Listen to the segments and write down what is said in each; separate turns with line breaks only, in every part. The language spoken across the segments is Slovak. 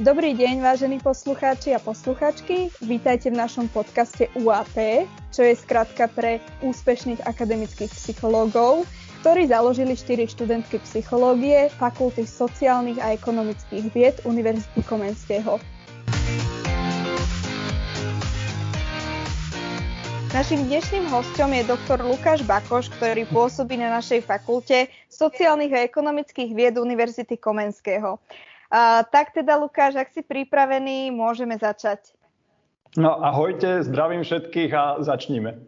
Dobrý deň, vážení poslucháči a posluchačky. Vítajte v našom podcaste UAP, čo je skratka pre úspešných akademických psychológov, ktorí založili 4 študentky psychológie Fakulty sociálnych a ekonomických vied Univerzity Komenského. Našim dnešným hostom je doktor Lukáš Bakoš, ktorý pôsobí na našej fakulte sociálnych a ekonomických vied Univerzity Komenského. Tak teda, Lukáš, ak si pripravený, môžeme začať.
No ahojte, zdravím všetkých a začníme.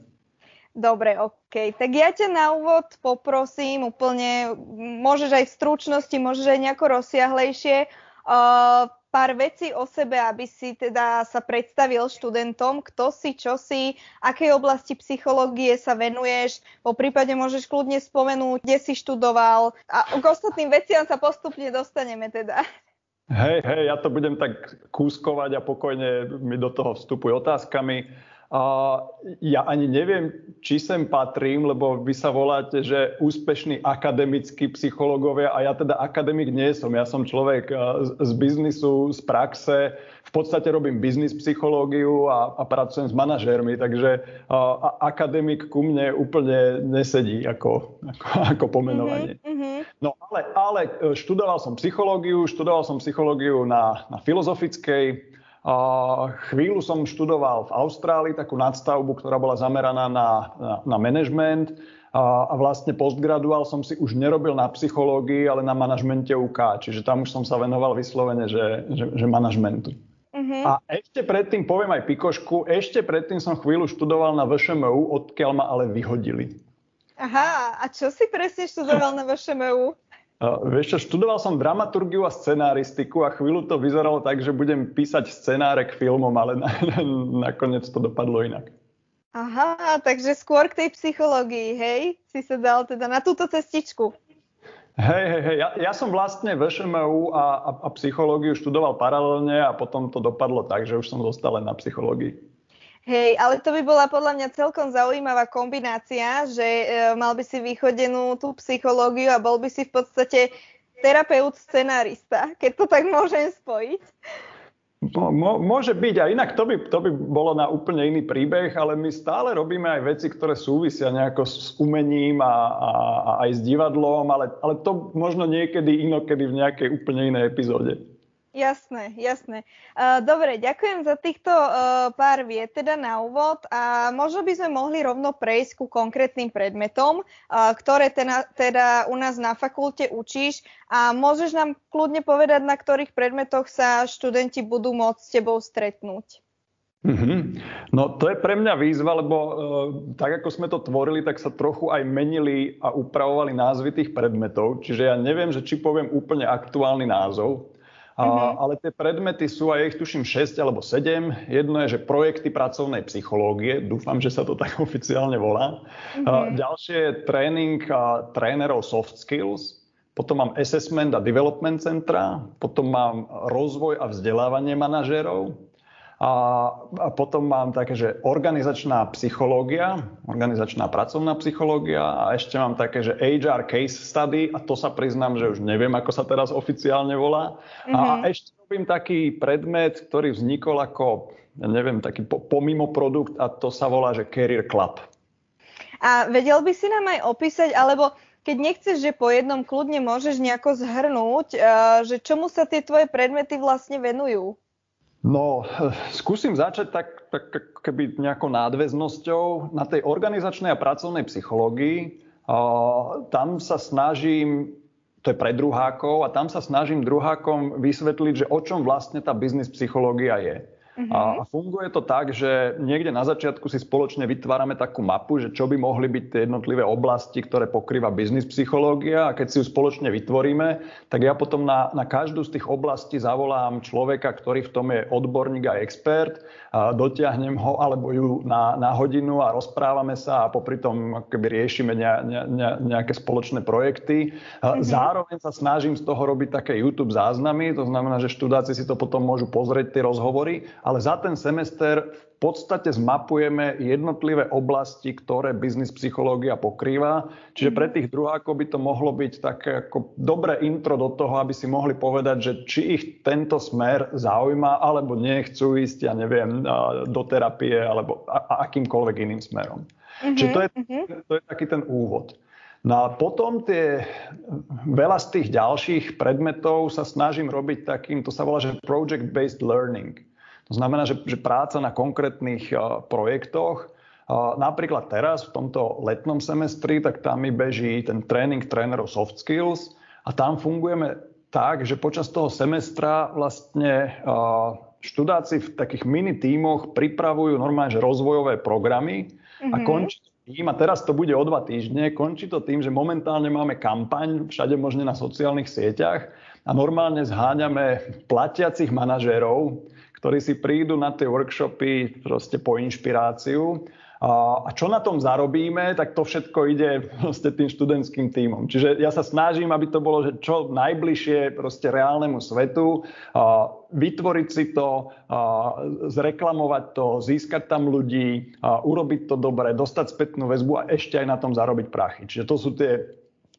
Dobre, OK. Tak ja ťa na úvod poprosím úplne, môžeš aj v stručnosti, môžeš aj nejako rozsiahlejšie, uh, pár vecí o sebe, aby si teda sa predstavil študentom, kto si, čo si, akej oblasti psychológie sa venuješ, po prípade môžeš kľudne spomenúť, kde si študoval a k ostatným veciam sa postupne dostaneme teda.
Hej, hej, ja to budem tak kúskovať a pokojne mi do toho vstupuj otázkami. A ja ani neviem, či sem patrím, lebo vy sa voláte, že úspešní akademickí psychológovia a ja teda akademik nie som. Ja som človek z biznisu, z praxe. V podstate robím biznis psychológiu a, a pracujem s manažérmi, takže a, akademik ku mne úplne nesedí ako, ako, ako pomenovanie. Mm-hmm. No ale, ale e, študoval som psychológiu, študoval som psychológiu na, na filozofickej, chvíľu som študoval v Austrálii takú nadstavbu, ktorá bola zameraná na, na, na management a, vlastne postgraduál som si už nerobil na psychológii, ale na manažmente UK, čiže tam už som sa venoval vyslovene, že, že, že manažmentu. Uh-huh. A ešte predtým, poviem aj pikošku, ešte predtým som chvíľu študoval na VŠMU, odkiaľ ma ale vyhodili.
Aha, a čo si presne študoval na VŠMU?
Vieš čo, študoval som dramaturgiu a scenáristiku a chvíľu to vyzeralo tak, že budem písať scenáre k filmom, ale na, na, nakoniec to dopadlo inak.
Aha, takže skôr k tej psychológii, hej? Si sa dal teda na túto cestičku.
Hej, hej, hej. Ja, ja som vlastne VŠMU a, a, a psychológiu študoval paralelne a potom to dopadlo tak, že už som zostal len na psychológii.
Hej, ale to by bola podľa mňa celkom zaujímavá kombinácia, že e, mal by si vychodenú tú psychológiu a bol by si v podstate terapeut scenárista, keď to tak môžem spojiť.
Môže byť a inak to by, to by bolo na úplne iný príbeh, ale my stále robíme aj veci, ktoré súvisia nejako s umením a, a, a aj s divadlom, ale, ale to možno niekedy inokedy v nejakej úplne inej epizóde.
Jasné, jasné. Dobre, ďakujem za týchto pár viet teda na úvod a možno by sme mohli rovno prejsť ku konkrétnym predmetom, ktoré teda u nás na fakulte učíš a môžeš nám kľudne povedať, na ktorých predmetoch sa študenti budú môcť s tebou stretnúť.
Mm-hmm. No to je pre mňa výzva, lebo e, tak ako sme to tvorili, tak sa trochu aj menili a upravovali názvy tých predmetov. Čiže ja neviem, že či poviem úplne aktuálny názov, a, mm-hmm. Ale tie predmety sú, aj ich tuším 6 alebo 7. Jedno je, že projekty pracovnej psychológie, dúfam, že sa to tak oficiálne volá. Mm-hmm. A, ďalšie je tréning a, trénerov soft skills. Potom mám assessment a development centra. Potom mám rozvoj a vzdelávanie manažérov. A, a potom mám také, že organizačná psychológia, organizačná pracovná psychológia a ešte mám také, že HR case study a to sa priznám, že už neviem, ako sa teraz oficiálne volá. Mm-hmm. A mhm. ešte robím taký predmet, ktorý vznikol ako, ja neviem, taký po, pomimo produkt a to sa volá, že Career Club.
A vedel by si nám aj opísať, alebo keď nechceš, že po jednom kľudne môžeš nejako zhrnúť, že čomu sa tie tvoje predmety vlastne venujú?
No, skúsim začať tak, tak keby nejakou nádväznosťou na tej organizačnej a pracovnej psychológii. Tam sa snažím, to je pre druhákov, a tam sa snažím druhákom vysvetliť, že o čom vlastne tá biznis psychológia je. Uh-huh. A funguje to tak, že niekde na začiatku si spoločne vytvárame takú mapu, že čo by mohli byť tie jednotlivé oblasti, ktoré pokrýva biznis psychológia a keď si ju spoločne vytvoríme, tak ja potom na, na každú z tých oblastí zavolám človeka, ktorý v tom je odborník a expert, dotiahnem ho alebo ju na, na hodinu a rozprávame sa a popri tom keby riešime ne, ne, ne, nejaké spoločné projekty. Uh-huh. Zároveň sa snažím z toho robiť také YouTube záznamy, to znamená, že študáci si to potom môžu pozrieť tie rozhovory ale za ten semester v podstate zmapujeme jednotlivé oblasti, ktoré biznis psychológia pokrýva. Čiže pre tých druhákov by to mohlo byť také ako dobré intro do toho, aby si mohli povedať, že či ich tento smer zaujíma, alebo nechcú ísť, ja neviem, do terapie alebo akýmkoľvek iným smerom. Mm-hmm, Čiže to je, mm-hmm. to je taký ten úvod. No a potom tie, veľa z tých ďalších predmetov sa snažím robiť takým, to sa volá, že project-based learning. To znamená, že, že práca na konkrétnych uh, projektoch, uh, napríklad teraz v tomto letnom semestri, tak tam mi beží ten tréning trénerov soft skills a tam fungujeme tak, že počas toho semestra vlastne uh, študáci v takých mini tímoch pripravujú normálne že rozvojové programy mm-hmm. a mhm. končí tým, a teraz to bude o dva týždne, končí to tým, že momentálne máme kampaň všade možne na sociálnych sieťach a normálne zháňame platiacich manažérov, ktorí si prídu na tie workshopy proste po inšpiráciu a čo na tom zarobíme, tak to všetko ide proste tým študentským týmom. Čiže ja sa snažím, aby to bolo že čo najbližšie proste reálnemu svetu, vytvoriť si to, zreklamovať to, získať tam ľudí, urobiť to dobre, dostať spätnú väzbu a ešte aj na tom zarobiť prachy. Čiže to sú tie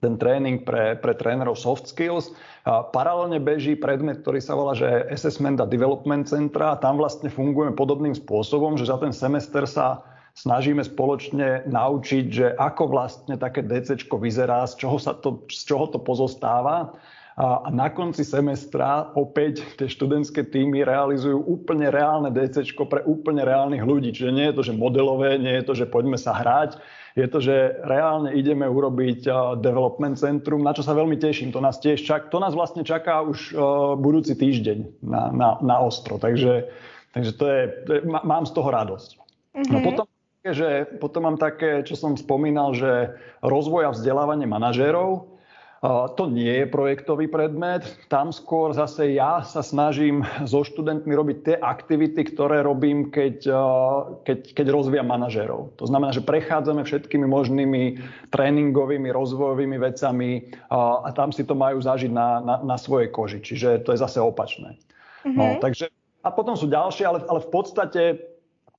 ten tréning pre, pre trénerov soft skills. A paralelne beží predmet, ktorý sa volá že Assessment a Development Centra tam vlastne fungujeme podobným spôsobom, že za ten semester sa snažíme spoločne naučiť, že ako vlastne také DC vyzerá, z čoho, sa to, z čoho to pozostáva. A, na konci semestra opäť tie študentské týmy realizujú úplne reálne DC pre úplne reálnych ľudí. Čiže nie je to, že modelové, nie je to, že poďme sa hrať, je to, že reálne ideme urobiť development centrum, na čo sa veľmi teším. To nás, tiež čak, to nás vlastne čaká už budúci týždeň na, na, na ostro. Takže, takže to je, to je, mám z toho radosť. Mm-hmm. No potom že potom mám také, čo som spomínal, že rozvoj a vzdelávanie manažérov. To nie je projektový predmet. Tam skôr zase ja sa snažím so študentmi robiť tie aktivity, ktoré robím, keď, keď, keď rozvíjam manažérov. To znamená, že prechádzame všetkými možnými tréningovými, rozvojovými vecami a tam si to majú zažiť na, na, na svojej koži. Čiže to je zase opačné. Mm-hmm. No, takže, a potom sú ďalšie, ale, ale v podstate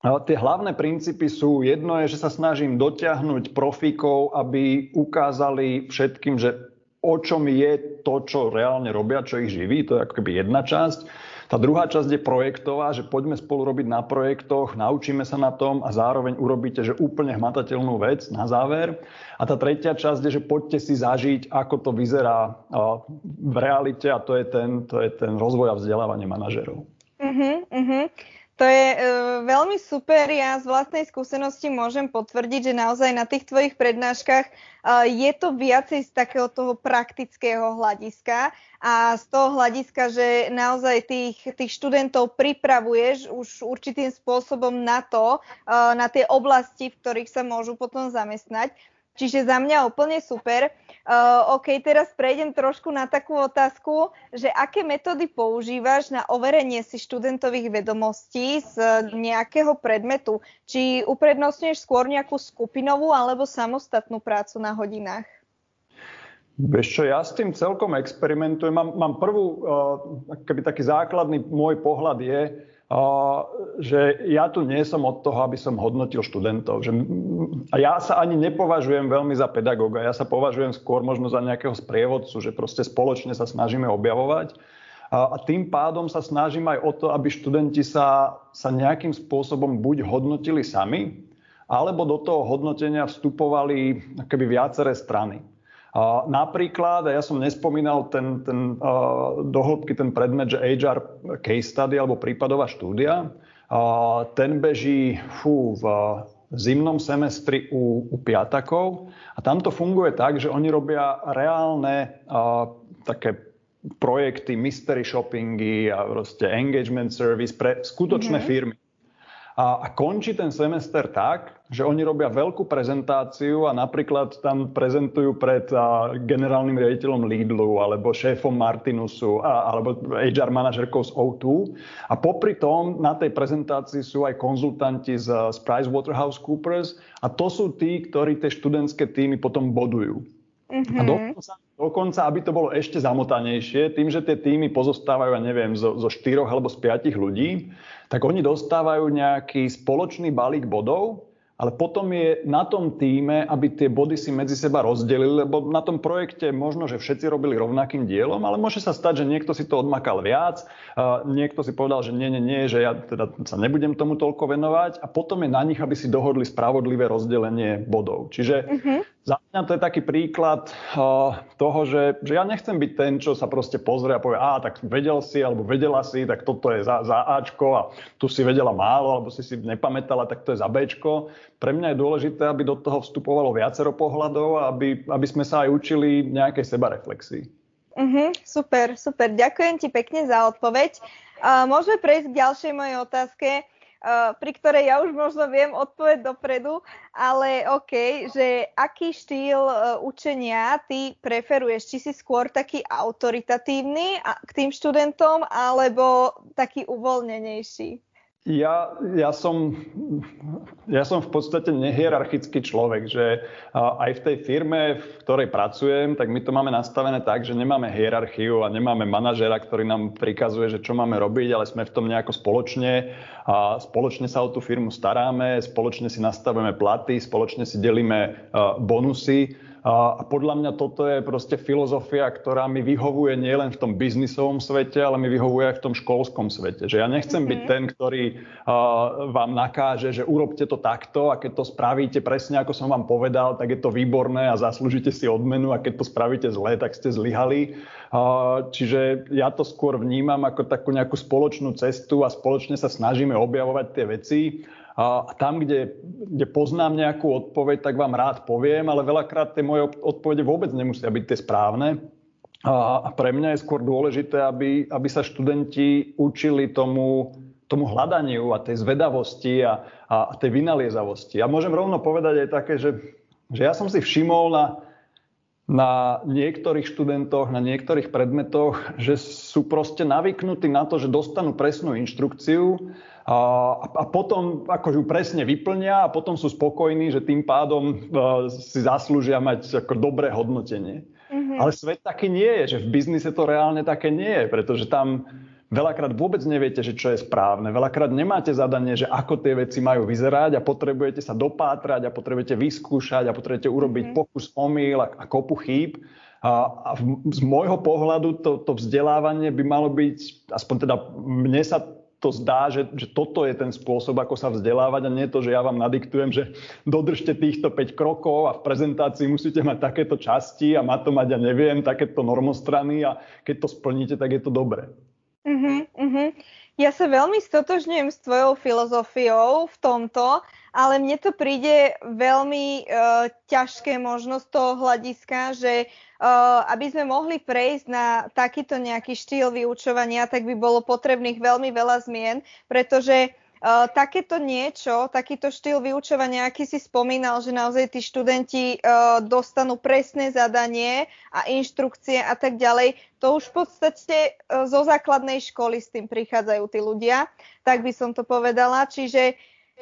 Tie hlavné princípy sú, jedno je, že sa snažím dotiahnuť profíkov, aby ukázali všetkým, že o čom je to, čo reálne robia, čo ich živí. To je ako keby jedna časť. Tá druhá časť je projektová, že poďme spolu robiť na projektoch, naučíme sa na tom a zároveň urobíte, že úplne hmatateľnú vec na záver. A tá tretia časť je, že poďte si zažiť, ako to vyzerá v realite a to je ten, to je ten rozvoj a vzdelávanie manažerov. Uh-huh,
uh-huh. To je uh, veľmi super. Ja z vlastnej skúsenosti môžem potvrdiť, že naozaj na tých tvojich prednáškach uh, je to viacej z takého toho praktického hľadiska a z toho hľadiska, že naozaj tých, tých študentov pripravuješ už určitým spôsobom na to, uh, na tie oblasti, v ktorých sa môžu potom zamestnať. Čiže za mňa úplne super. Uh, OK, teraz prejdem trošku na takú otázku, že aké metódy používaš na overenie si študentových vedomostí z nejakého predmetu? Či uprednostňuješ skôr nejakú skupinovú alebo samostatnú prácu na hodinách?
Vieš čo, ja s tým celkom experimentujem. Mám, mám prvú, uh, taký základný môj pohľad je, že ja tu nie som od toho, aby som hodnotil študentov. Že, a ja sa ani nepovažujem veľmi za pedagóga, ja sa považujem skôr možno za nejakého sprievodcu, že proste spoločne sa snažíme objavovať. A, a tým pádom sa snažím aj o to, aby študenti sa, sa nejakým spôsobom buď hodnotili sami, alebo do toho hodnotenia vstupovali keby viaceré strany. A napríklad, ja som nespomínal ten, ten, uh, dohlbky ten predmet, že HR case study alebo prípadová štúdia, uh, ten beží fú, v zimnom semestri u, u piatakov a tam to funguje tak, že oni robia reálne uh, také projekty, mystery shoppingy a proste engagement service pre skutočné mm-hmm. firmy. A, a končí ten semester tak, že oni robia veľkú prezentáciu a napríklad tam prezentujú pred a, generálnym riaditeľom Lidlu alebo šéfom Martinusu a, alebo HR manažerkou z O2. A popri tom na tej prezentácii sú aj konzultanti z, z PricewaterhouseCoopers a to sú tí, ktorí tie študentské týmy potom bodujú. Mm-hmm. A dokonca dokonca, aby to bolo ešte zamotanejšie, tým, že tie týmy pozostávajú, ja neviem, zo, zo štyroch alebo z piatich ľudí, tak oni dostávajú nejaký spoločný balík bodov, ale potom je na tom týme, aby tie body si medzi seba rozdelili, lebo na tom projekte možno, že všetci robili rovnakým dielom, ale môže sa stať, že niekto si to odmakal viac, niekto si povedal, že nie, nie, nie, že ja teda sa nebudem tomu toľko venovať a potom je na nich, aby si dohodli spravodlivé rozdelenie bodov. Čiže uh-huh. Za mňa to je taký príklad toho, že, že ja nechcem byť ten, čo sa proste pozrie a povie, a tak vedel si alebo vedela si, tak toto je za, za Ačko a tu si vedela málo alebo si si nepamätala, tak to je za Bčko pre mňa je dôležité, aby do toho vstupovalo viacero pohľadov a aby, aby sme sa aj učili nejakej sebareflexii.
Uh-huh, super, super. Ďakujem ti pekne za odpoveď. Uh, môžeme prejsť k ďalšej mojej otázke, pri ktorej ja už možno viem odpoveď dopredu, ale OK, že aký štýl uh, učenia ty preferuješ? Či si skôr taký autoritatívny k tým študentom, alebo taký uvoľnenejší?
Ja, ja, som, ja som v podstate nehierarchický človek, že aj v tej firme, v ktorej pracujem, tak my to máme nastavené tak, že nemáme hierarchiu a nemáme manažera, ktorý nám prikazuje, že čo máme robiť, ale sme v tom nejako spoločne a spoločne sa o tú firmu staráme, spoločne si nastavujeme platy, spoločne si delíme bonusy a podľa mňa toto je proste filozofia, ktorá mi vyhovuje nielen v tom biznisovom svete, ale mi vyhovuje aj v tom školskom svete. Že ja nechcem mm-hmm. byť ten, ktorý uh, vám nakáže, že urobte to takto a keď to spravíte presne ako som vám povedal, tak je to výborné a zaslúžite si odmenu a keď to spravíte zle, tak ste zlyhali. Uh, čiže ja to skôr vnímam ako takú nejakú spoločnú cestu a spoločne sa snažíme objavovať tie veci a tam, kde, kde poznám nejakú odpoveď, tak vám rád poviem, ale veľakrát tie moje odpovede vôbec nemusia byť tie správne. A pre mňa je skôr dôležité, aby, aby sa študenti učili tomu, tomu hľadaniu a tej zvedavosti a, a tej vynaliezavosti. Ja môžem rovno povedať aj také, že, že ja som si všimol na, na niektorých študentoch, na niektorých predmetoch, že sú proste navyknutí na to, že dostanú presnú inštrukciu a, a potom akože ju presne vyplnia a potom sú spokojní, že tým pádom uh, si zaslúžia mať ako dobré hodnotenie. Mm-hmm. Ale svet taký nie je, že v biznise to reálne také nie je, pretože tam veľakrát vôbec neviete, že čo je správne. Veľakrát nemáte zadanie, že ako tie veci majú vyzerať a potrebujete sa dopátrať a potrebujete vyskúšať a potrebujete urobiť mm-hmm. pokus, omyl a, a kopu chýb. A, a v, z môjho pohľadu to, to vzdelávanie by malo byť, aspoň teda mne sa to zdá, že, že toto je ten spôsob, ako sa vzdelávať a nie to, že ja vám nadiktujem, že dodržte týchto 5 krokov a v prezentácii musíte mať takéto časti a má to mať, ja neviem, takéto normostrany a keď to splníte, tak je to dobré.
Uh-huh, uh-huh. Ja sa veľmi stotožňujem s tvojou filozofiou v tomto, ale mne to príde veľmi uh, ťažké možno z toho hľadiska, že Eh, aby sme mohli prejsť na takýto nejaký štýl vyučovania, tak by bolo potrebných veľmi veľa zmien, pretože Uh, takéto niečo, takýto štýl vyučovania, aký si spomínal, že naozaj tí študenti uh, dostanú presné zadanie a inštrukcie a tak ďalej, to už v podstate uh, zo základnej školy s tým prichádzajú tí ľudia, tak by som to povedala. Čiže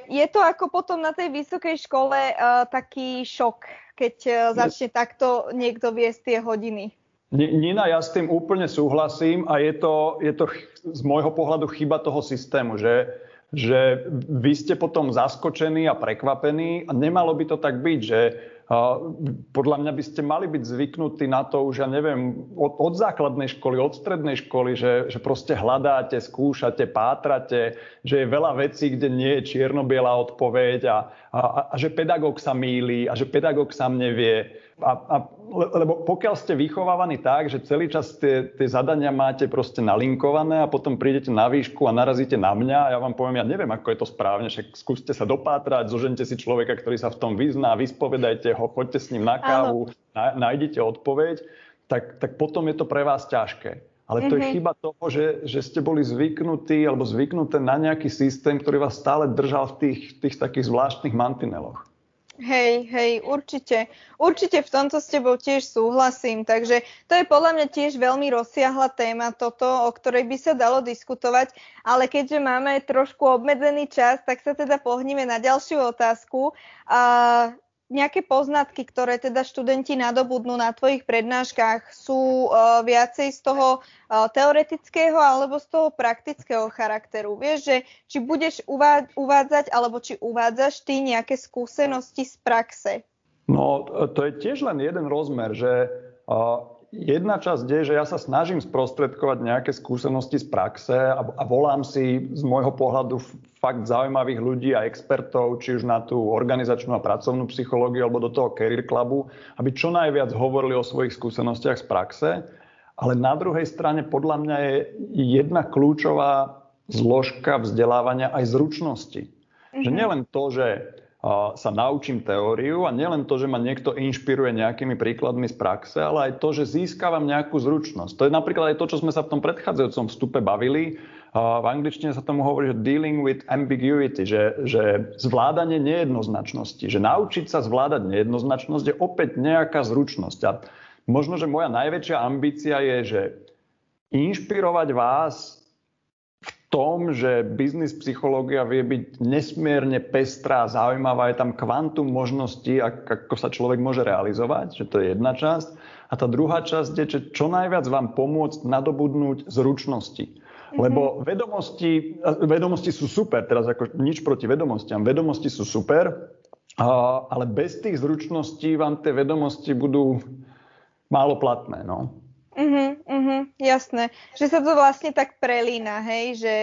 je to ako potom na tej vysokej škole uh, taký šok, keď uh, začne takto niekto viesť tie hodiny.
Nina, ja s tým úplne súhlasím a je to, je to z môjho pohľadu chyba toho systému, že, že vy ste potom zaskočení a prekvapení a nemalo by to tak byť, že podľa mňa by ste mali byť zvyknutí na to už, ja neviem, od, od základnej školy, od strednej školy, že, že proste hľadáte, skúšate, pátrate, že je veľa vecí, kde nie je čierno-biela odpoveď a, a, a že pedagóg sa míli a že pedagóg sám nevie. A, a, lebo pokiaľ ste vychovávaní tak, že celý čas tie, tie zadania máte proste nalinkované a potom prídete na výšku a narazíte na mňa a ja vám poviem, ja neviem, ako je to správne, však skúste sa dopátrať, zožente si človeka, ktorý sa v tom vyzná, vyspovedajte ho, choďte s ním na kávu, na, nájdete odpoveď, tak, tak potom je to pre vás ťažké. Ale to mm-hmm. je mhm. chyba toho, že, že ste boli zvyknutí alebo zvyknuté na nejaký systém, ktorý vás stále držal v tých, tých takých zvláštnych mantineloch.
Hej, hej, určite. Určite v tomto s tebou tiež súhlasím. Takže to je podľa mňa tiež veľmi rozsiahla téma toto, o ktorej by sa dalo diskutovať. Ale keďže máme trošku obmedzený čas, tak sa teda pohníme na ďalšiu otázku. A nejaké poznatky, ktoré teda študenti nadobudnú na tvojich prednáškach, sú uh, viacej z toho uh, teoretického alebo z toho praktického charakteru. Vieš, že či budeš uvádzať alebo či uvádzaš ty nejaké skúsenosti z praxe?
No, to je tiež len jeden rozmer, že uh, jedna časť je, že ja sa snažím sprostredkovať nejaké skúsenosti z praxe a, a volám si z môjho pohľadu fakt zaujímavých ľudí a expertov, či už na tú organizačnú a pracovnú psychológiu alebo do toho career clubu, aby čo najviac hovorili o svojich skúsenostiach z praxe. Ale na druhej strane podľa mňa je jedna kľúčová zložka vzdelávania aj zručnosti. Mm-hmm. Že mhm. nielen to, že sa naučím teóriu a nielen to, že ma niekto inšpiruje nejakými príkladmi z praxe, ale aj to, že získavam nejakú zručnosť. To je napríklad aj to, čo sme sa v tom predchádzajúcom vstupe bavili. V angličtine sa tomu hovorí, že dealing with ambiguity, že, že zvládanie nejednoznačnosti, že naučiť sa zvládať nejednoznačnosť je opäť nejaká zručnosť. A možno, že moja najväčšia ambícia je, že inšpirovať vás tom, že biznis psychológia vie byť nesmierne pestrá, zaujímavá, je tam kvantum možností, ako sa človek môže realizovať, že to je jedna časť. A tá druhá časť je, že čo najviac vám pomôcť nadobudnúť zručnosti. Mm-hmm. Lebo vedomosti, vedomosti sú super, teraz ako nič proti vedomostiam, vedomosti sú super, ale bez tých zručností vám tie vedomosti budú málo platné. No.
Uh-huh, uh-huh, jasné. Že sa to vlastne tak prelína, hej, že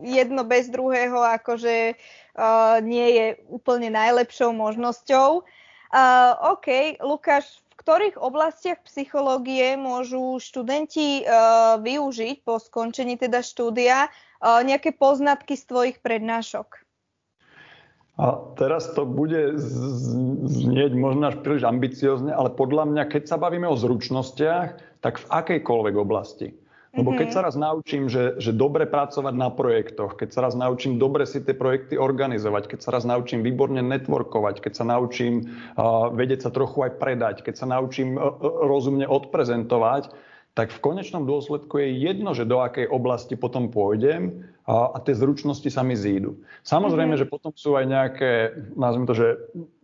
jedno bez druhého akože uh, nie je úplne najlepšou možnosťou. Uh, OK, Lukáš, v ktorých oblastiach psychológie môžu študenti uh, využiť po skončení teda štúdia uh, nejaké poznatky z tvojich prednášok?
A teraz to bude znieť možno až príliš ambiciozne, ale podľa mňa, keď sa bavíme o zručnostiach, tak v akejkoľvek oblasti. Lebo keď mhm. sa raz naučím, že, že dobre pracovať na projektoch, keď sa raz naučím dobre si tie projekty organizovať, keď sa raz naučím výborne networkovať, keď sa naučím uh, vedieť sa trochu aj predať, keď sa naučím uh, rozumne odprezentovať, tak v konečnom dôsledku je jedno, že do akej oblasti potom pôjdem a, a tie zručnosti sa mi zídu. Samozrejme, mm-hmm. že potom sú aj nejaké, nazvime to, že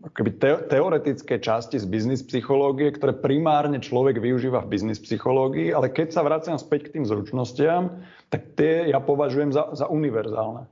akoby te, teoretické časti z biznis psychológie, ktoré primárne človek využíva v biznis psychológii, ale keď sa vraciam späť k tým zručnostiam, tak tie ja považujem za, za univerzálne.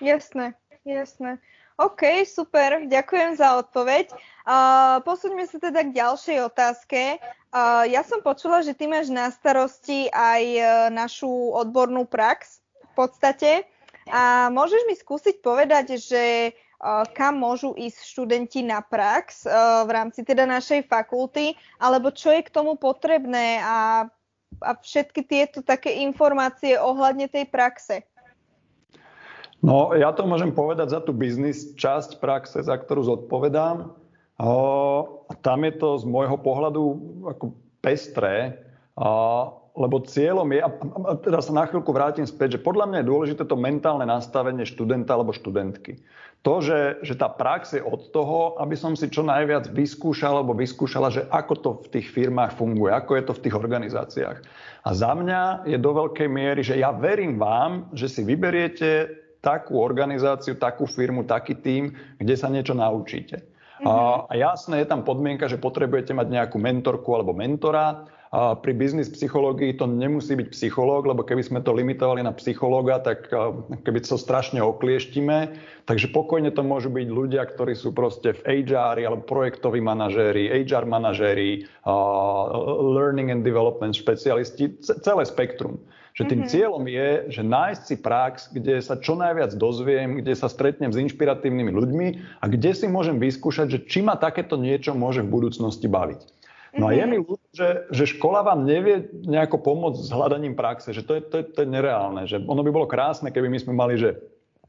Jasné, jasné. OK, super, ďakujem za odpoveď. Uh, posúďme sa teda k ďalšej otázke. Uh, ja som počula, že ty máš na starosti aj uh, našu odbornú prax podstate. A môžeš mi skúsiť povedať, že uh, kam môžu ísť študenti na prax uh, v rámci teda našej fakulty, alebo čo je k tomu potrebné a, a všetky tieto také informácie ohľadne tej praxe.
No, ja to môžem povedať za tú biznis časť praxe, za ktorú zodpovedám. Tam je to z môjho pohľadu ako pestré, lebo cieľom je, a, teraz sa na chvíľku vrátim späť, že podľa mňa je dôležité to mentálne nastavenie študenta alebo študentky. To, že, že tá prax je od toho, aby som si čo najviac vyskúšal alebo vyskúšala, že ako to v tých firmách funguje, ako je to v tých organizáciách. A za mňa je do veľkej miery, že ja verím vám, že si vyberiete takú organizáciu, takú firmu, taký tím, kde sa niečo naučíte. Mm-hmm. A jasné je tam podmienka, že potrebujete mať nejakú mentorku alebo mentora. A pri biznis psychológii to nemusí byť psychológ, lebo keby sme to limitovali na psychológa, tak keby to strašne oklieštime. Takže pokojne to môžu byť ľudia, ktorí sú proste v HR alebo projektoví manažéri, HR manažéri, learning and development špecialisti, celé spektrum. Že tým mm-hmm. cieľom je, že nájsť si prax, kde sa čo najviac dozviem, kde sa stretnem s inšpiratívnymi ľuďmi a kde si môžem vyskúšať, že či ma takéto niečo môže v budúcnosti baviť. No a je mi mhm. ľúto, že, že škola vám nevie nejako pomôcť s hľadaním praxe, že to je, to, je, to je nereálne. Že ono by bolo krásne, keby my sme mali, že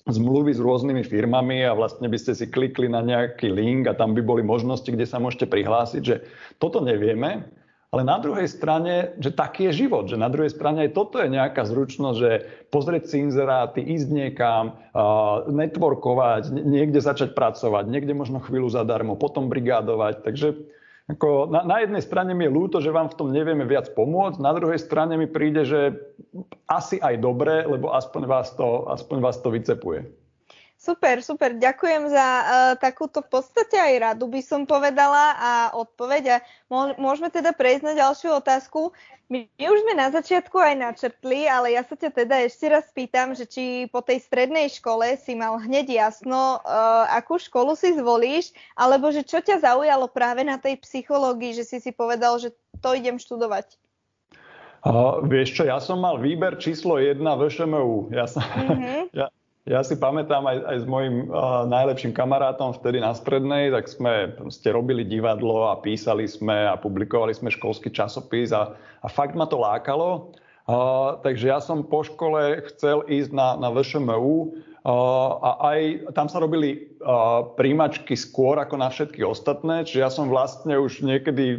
zmluvy s rôznymi firmami a vlastne by ste si klikli na nejaký link a tam by boli možnosti, kde sa môžete prihlásiť, že toto nevieme, ale na druhej strane, že taký je život, že na druhej strane aj toto je nejaká zručnosť, že pozrieť si inzeráty, ísť niekam, uh, networkovať, niekde začať pracovať, niekde možno chvíľu zadarmo, potom brigádovať. Takže ako na, na jednej strane mi je ľúto, že vám v tom nevieme viac pomôcť, na druhej strane mi príde, že asi aj dobre, lebo aspoň vás to, aspoň vás to vycepuje.
Super, super. Ďakujem za uh, takúto v podstate aj radu by som povedala a odpoveď. A môžeme teda prejsť na ďalšiu otázku. My, my už sme na začiatku aj načrtli, ale ja sa ťa teda ešte raz pýtam, že či po tej strednej škole si mal hneď jasno, uh, akú školu si zvolíš, alebo že čo ťa zaujalo práve na tej psychológii, že si si povedal, že to idem študovať.
Uh, vieš čo, ja som mal výber číslo 1 v ŠMU. Ja, som, mm-hmm. ja, ja si pamätám aj, aj s mojim uh, najlepším kamarátom vtedy na strednej, tak sme ste robili divadlo a písali sme a publikovali sme školský časopis a, a fakt ma to lákalo. Uh, takže ja som po škole chcel ísť na, na VŠMU a aj tam sa robili príjmačky skôr ako na všetky ostatné, čiže ja som vlastne už niekedy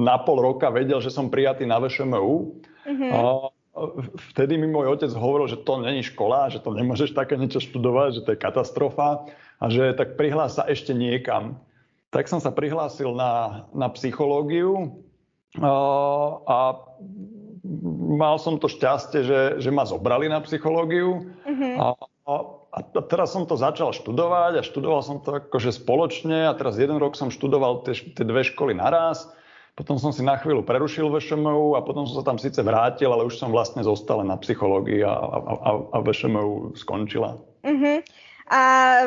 na pol roka vedel, že som prijatý na VŠMU. Mm-hmm. Vtedy mi môj otec hovoril, že to není škola, že to nemôžeš také niečo študovať, že to je katastrofa a že tak prihlás sa ešte niekam. Tak som sa prihlásil na, na psychológiu a mal som to šťastie, že, že ma zobrali na psychológiu mm-hmm. a a teraz som to začal študovať a študoval som to akože spoločne a teraz jeden rok som študoval tie, tie dve školy naraz. Potom som si na chvíľu prerušil VŠMU a potom som sa tam síce vrátil, ale už som vlastne zostal na psychológii a, a, a, VŠMU skončila. Uh-huh.
A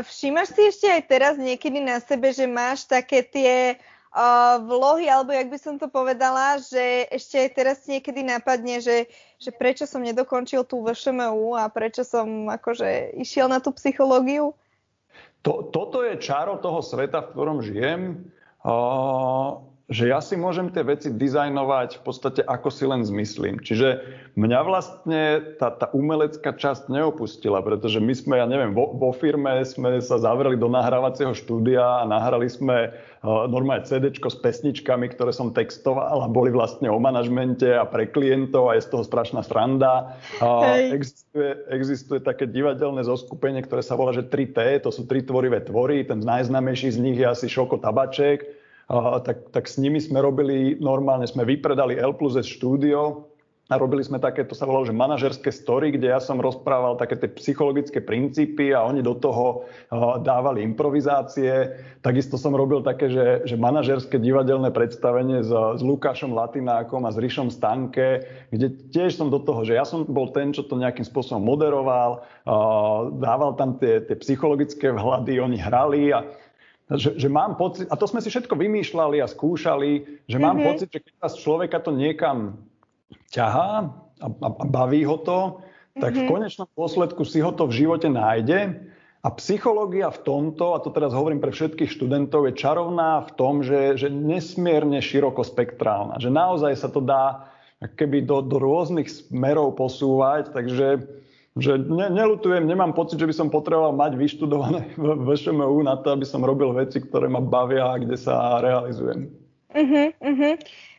všímaš si ešte aj teraz niekedy na sebe, že máš také tie uh, vlohy, alebo jak by som to povedala, že ešte aj teraz niekedy napadne, že, že prečo som nedokončil tú VŠMU a prečo som akože išiel na tú psychológiu?
To, toto je čaro toho sveta, v ktorom žijem. Uh, že ja si môžem tie veci dizajnovať v podstate ako si len zmyslím. Čiže mňa vlastne tá, tá umelecká časť neopustila, pretože my sme, ja neviem, vo, vo firme sme sa zavreli do nahrávacieho štúdia a nahrali sme uh, normálne CD s pesničkami, ktoré som textoval a boli vlastne o manažmente a pre klientov a je z toho strašná sranda. Uh, existuje, existuje také divadelné zoskupenie, ktoré sa volá, že 3T, to sú tri tvorivé tvory, ten najznámejší z nich je asi Šoko Tabaček, tak, tak s nimi sme robili, normálne sme vypredali L plus S štúdio a robili sme také, to sa volalo, že manažerské story, kde ja som rozprával také tie psychologické princípy a oni do toho dávali improvizácie. Takisto som robil také, že, že manažerské divadelné predstavenie s, s Lukášom Latinákom a s Rišom Stanke, kde tiež som do toho, že ja som bol ten, čo to nejakým spôsobom moderoval, dával tam tie, tie psychologické vhľady, oni hrali a že, že mám pocit, a to sme si všetko vymýšľali a skúšali, že mám mm-hmm. pocit, že keď sa človeka to niekam ťahá a, a, a baví ho to, tak mm-hmm. v mhm. konečnom dôsledku si ho to v živote nájde. A psychológia v tomto, a to teraz hovorím pre všetkých študentov, je čarovná v tom, že, že nesmierne širokospektrálna. Že naozaj sa to dá keby do, do rôznych smerov posúvať, takže že ne, nelutujem, nemám pocit, že by som potreboval mať vyštudované v VŠMU na to, aby som robil veci, ktoré ma bavia a kde sa realizujem. Uh-huh,
uh-huh.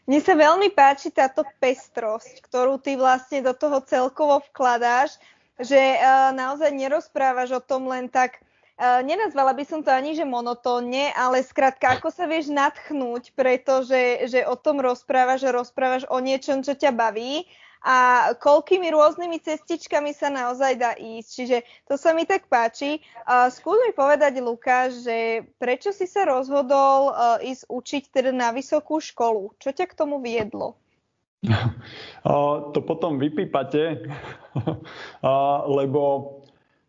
Mne sa veľmi páči táto pestrosť, ktorú ty vlastne do toho celkovo vkladáš, že uh, naozaj nerozprávaš o tom len tak, uh, nenazvala by som to ani, že monotónne, ale skrátka, ako sa vieš natchnúť, pretože že o tom rozprávaš, že rozprávaš o niečom, čo ťa baví a koľkými rôznymi cestičkami sa naozaj dá ísť. Čiže to sa mi tak páči. Uh, skús mi povedať, Lukáš, že prečo si sa rozhodol uh, ísť učiť teda na vysokú školu? Čo ťa k tomu viedlo?
Uh, to potom vypípate, uh, lebo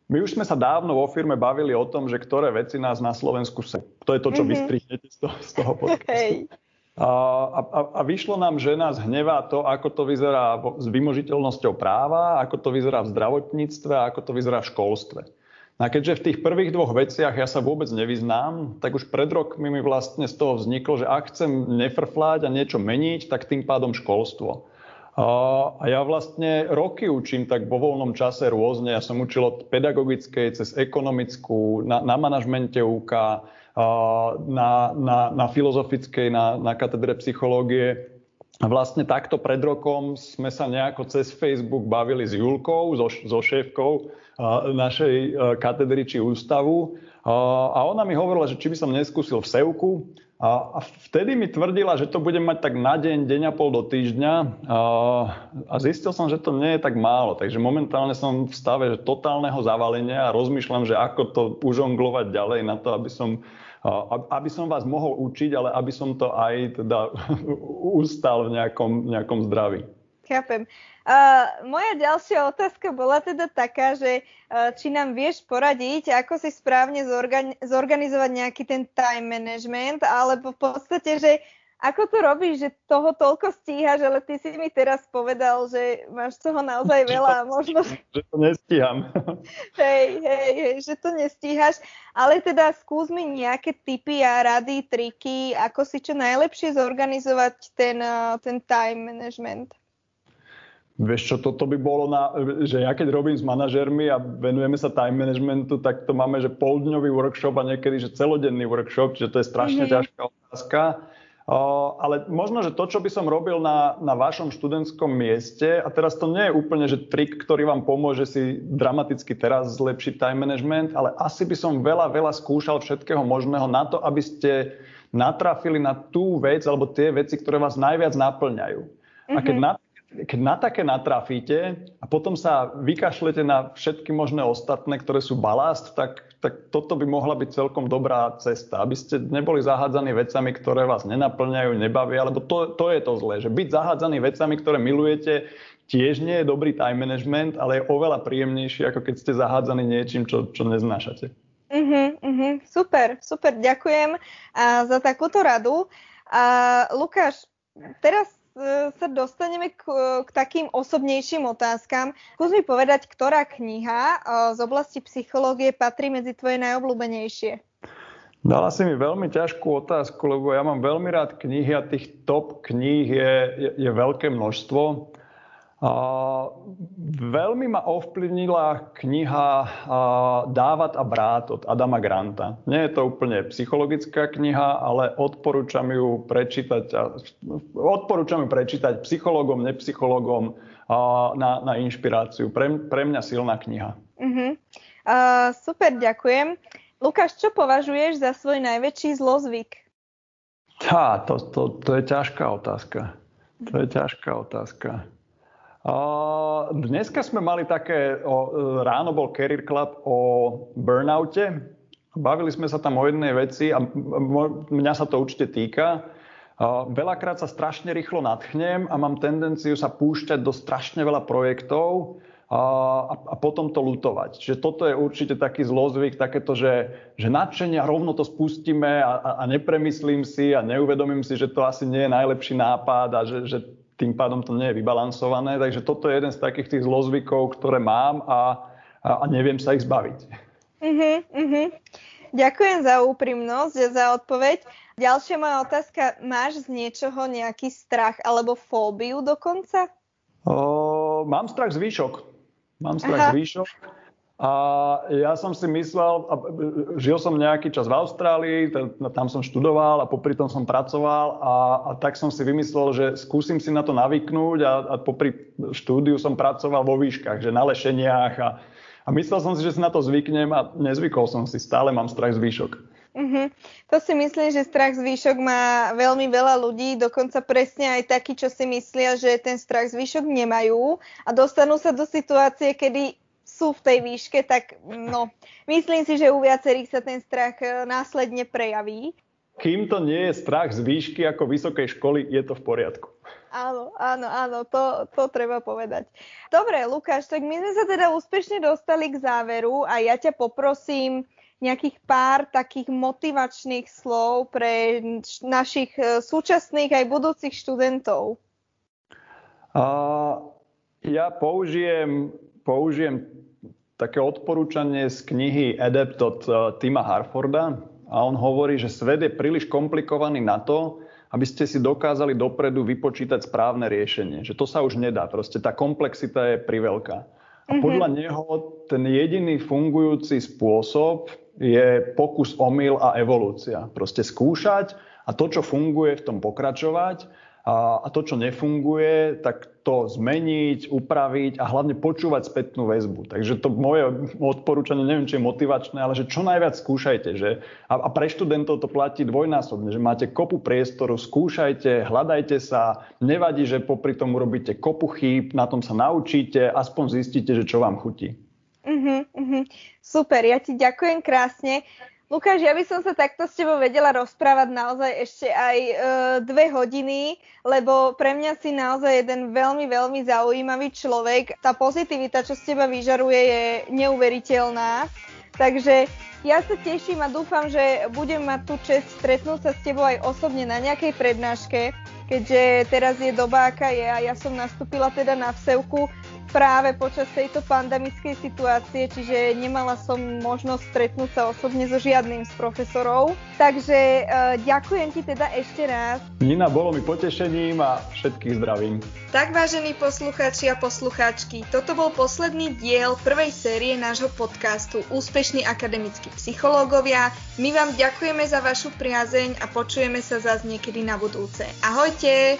my už sme sa dávno vo firme bavili o tom, že ktoré veci nás na Slovensku sa... To je to, čo mm-hmm. vystrihnete z toho, z toho podcastu. Hey. A, a, a vyšlo nám, že nás hnevá to, ako to vyzerá s vymožiteľnosťou práva, ako to vyzerá v zdravotníctve a ako to vyzerá v školstve. A keďže v tých prvých dvoch veciach ja sa vôbec nevyznám, tak už pred rokmi mi vlastne z toho vzniklo, že ak chcem nefrfláť a niečo meniť, tak tým pádom školstvo. A ja vlastne roky učím tak vo voľnom čase rôzne. Ja som učil od pedagogickej cez ekonomickú, na, na manažmente UK, na, na, na filozofickej, na, na katedre psychológie. A vlastne takto pred rokom sme sa nejako cez Facebook bavili s Julkou, so, so šéfkou našej katedry či ústavu. A ona mi hovorila, že či by som neskúsil v Sevku. A vtedy mi tvrdila, že to budem mať tak na deň, deň a pol do týždňa a, zistil som, že to nie je tak málo. Takže momentálne som v stave že totálneho zavalenia a rozmýšľam, že ako to užonglovať ďalej na to, aby som, aby som vás mohol učiť, ale aby som to aj teda ustal v nejakom, nejakom zdraví.
Chápem. Uh, moja ďalšia otázka bola teda taká, že uh, či nám vieš poradiť, ako si správne zorgan- zorganizovať nejaký ten time management, alebo v podstate, že ako to robíš, že toho toľko stíhaš, ale ty si mi teraz povedal, že máš toho naozaj veľa a možno...
Že to nestíham.
hej, hej, hej, že to nestíhaš, ale teda skús mi nejaké tipy a rady, triky, ako si čo najlepšie zorganizovať ten, uh, ten time management.
Vieš čo, toto by bolo na, že ja keď robím s manažermi a venujeme sa time managementu, tak to máme, že poldňový workshop a niekedy, že celodenný workshop, že to je strašne mm-hmm. ťažká otázka. Uh, ale možno, že to, čo by som robil na, na vašom študentskom mieste, a teraz to nie je úplne, že trik, ktorý vám pomôže si dramaticky teraz zlepšiť time management, ale asi by som veľa, veľa skúšal všetkého možného na to, aby ste natrafili na tú vec alebo tie veci, ktoré vás najviac naplňajú. Mm-hmm. A keď mhm. Keď na také natrafíte a potom sa vykašlete na všetky možné ostatné, ktoré sú balast, tak, tak toto by mohla byť celkom dobrá cesta, aby ste neboli zahádzaní vecami, ktoré vás nenaplňajú, nebavia, lebo to, to je to zlé, že byť zahádzaný vecami, ktoré milujete, tiež nie je dobrý time management, ale je oveľa príjemnejší, ako keď ste zahádzaní niečím, čo, čo neznášate.
Uh-huh, uh-huh. Super, super, ďakujem a za takúto radu. A Lukáš, teraz sa dostaneme k, k takým osobnejším otázkam. Skús mi povedať, ktorá kniha z oblasti psychológie patrí medzi tvoje najobľúbenejšie?
Dala si mi veľmi ťažkú otázku, lebo ja mám veľmi rád knihy a tých top kníh je, je, je veľké množstvo. A veľmi ma ovplyvnila kniha Dávat a brát od Adama Granta. Nie je to úplne psychologická kniha, ale odporúčam ju prečítať, odporúčam ju prečítať psychologom, nepsychologom na, na inšpiráciu. Pre, pre mňa silná kniha.
Uh-huh. Uh, super, ďakujem. Lukáš, čo považuješ za svoj najväčší zlozvyk?
Tá, to, to, to je ťažká otázka. To je ťažká otázka. Dneska sme mali také, ráno bol Career Club o burnoute. Bavili sme sa tam o jednej veci a mňa sa to určite týka. Veľakrát sa strašne rýchlo nadchnem a mám tendenciu sa púšťať do strašne veľa projektov a, potom to lutovať. Čiže toto je určite taký zlozvyk, takéto, že, že nadšenie a rovno to spustíme a, a, a nepremyslím si a neuvedomím si, že to asi nie je najlepší nápad a že, že tým pádom to nie je vybalansované. Takže toto je jeden z takých tých zlozvykov, ktoré mám a, a, a neviem sa ich zbaviť.
Uh-huh, uh-huh. Ďakujem za úprimnosť a za odpoveď. Ďalšia moja otázka. Máš z niečoho nejaký strach alebo fóbiu dokonca?
O, mám strach z výšok. Mám strach Aha. z výšok. A ja som si myslel, žil som nejaký čas v Austrálii, tam som študoval a popri tom som pracoval a, a tak som si vymyslel, že skúsim si na to navyknúť a, a popri štúdiu som pracoval vo výškach, že na lešeniach a, a myslel som si, že si na to zvyknem a nezvykol som si, stále mám strach z výšok.
Uh-huh. To si myslím, že strach z výšok má veľmi veľa ľudí, dokonca presne aj takí, čo si myslia, že ten strach z výšok nemajú a dostanú sa do situácie, kedy sú v tej výške, tak no, myslím si, že u viacerých sa ten strach e, následne prejaví.
Kým to nie je strach z výšky ako vysokej školy, je to v poriadku.
Áno, áno, áno, to, to treba povedať. Dobre, Lukáš, tak my sme sa teda úspešne dostali k záveru a ja ťa poprosím nejakých pár takých motivačných slov pre našich e, súčasných aj budúcich študentov.
Uh, ja použijem, použijem také odporúčanie z knihy Adept od uh, Tima Harforda a on hovorí, že svet je príliš komplikovaný na to, aby ste si dokázali dopredu vypočítať správne riešenie. Že to sa už nedá. Proste tá komplexita je priveľká. A mhm. podľa mm-hmm. neho ten jediný fungujúci spôsob je pokus, omyl a evolúcia. Proste skúšať a to, čo funguje, v tom pokračovať a, to, čo nefunguje, tak to zmeniť, upraviť a hlavne počúvať spätnú väzbu. Takže to moje odporúčanie, neviem, či je motivačné, ale že čo najviac skúšajte. Že, a pre študentov to platí dvojnásobne, že máte kopu priestoru, skúšajte, hľadajte sa, nevadí, že popri tom urobíte kopu chýb, na tom sa naučíte, aspoň zistíte, že čo vám chutí.
Uh-huh, uh-huh. Super, ja ti ďakujem krásne. Lukáš, ja by som sa takto s tebou vedela rozprávať naozaj ešte aj e, dve hodiny, lebo pre mňa si naozaj jeden veľmi, veľmi zaujímavý človek. Tá pozitivita, čo z teba vyžaruje, je neuveriteľná. Takže ja sa teším a dúfam, že budem mať tú čest stretnúť sa s tebou aj osobne na nejakej prednáške, keďže teraz je doba, aká je a ja som nastúpila teda na vsevku práve počas tejto pandemickej situácie, čiže nemala som možnosť stretnúť sa osobne so žiadnym z profesorov. Takže uh, ďakujem ti teda ešte raz.
Nina, bolo mi potešením a všetkých zdravím.
Tak vážení poslucháči a poslucháčky, toto bol posledný diel prvej série nášho podcastu Úspešní akademickí psychológovia. My vám ďakujeme za vašu priazeň a počujeme sa zase niekedy na budúce. Ahojte!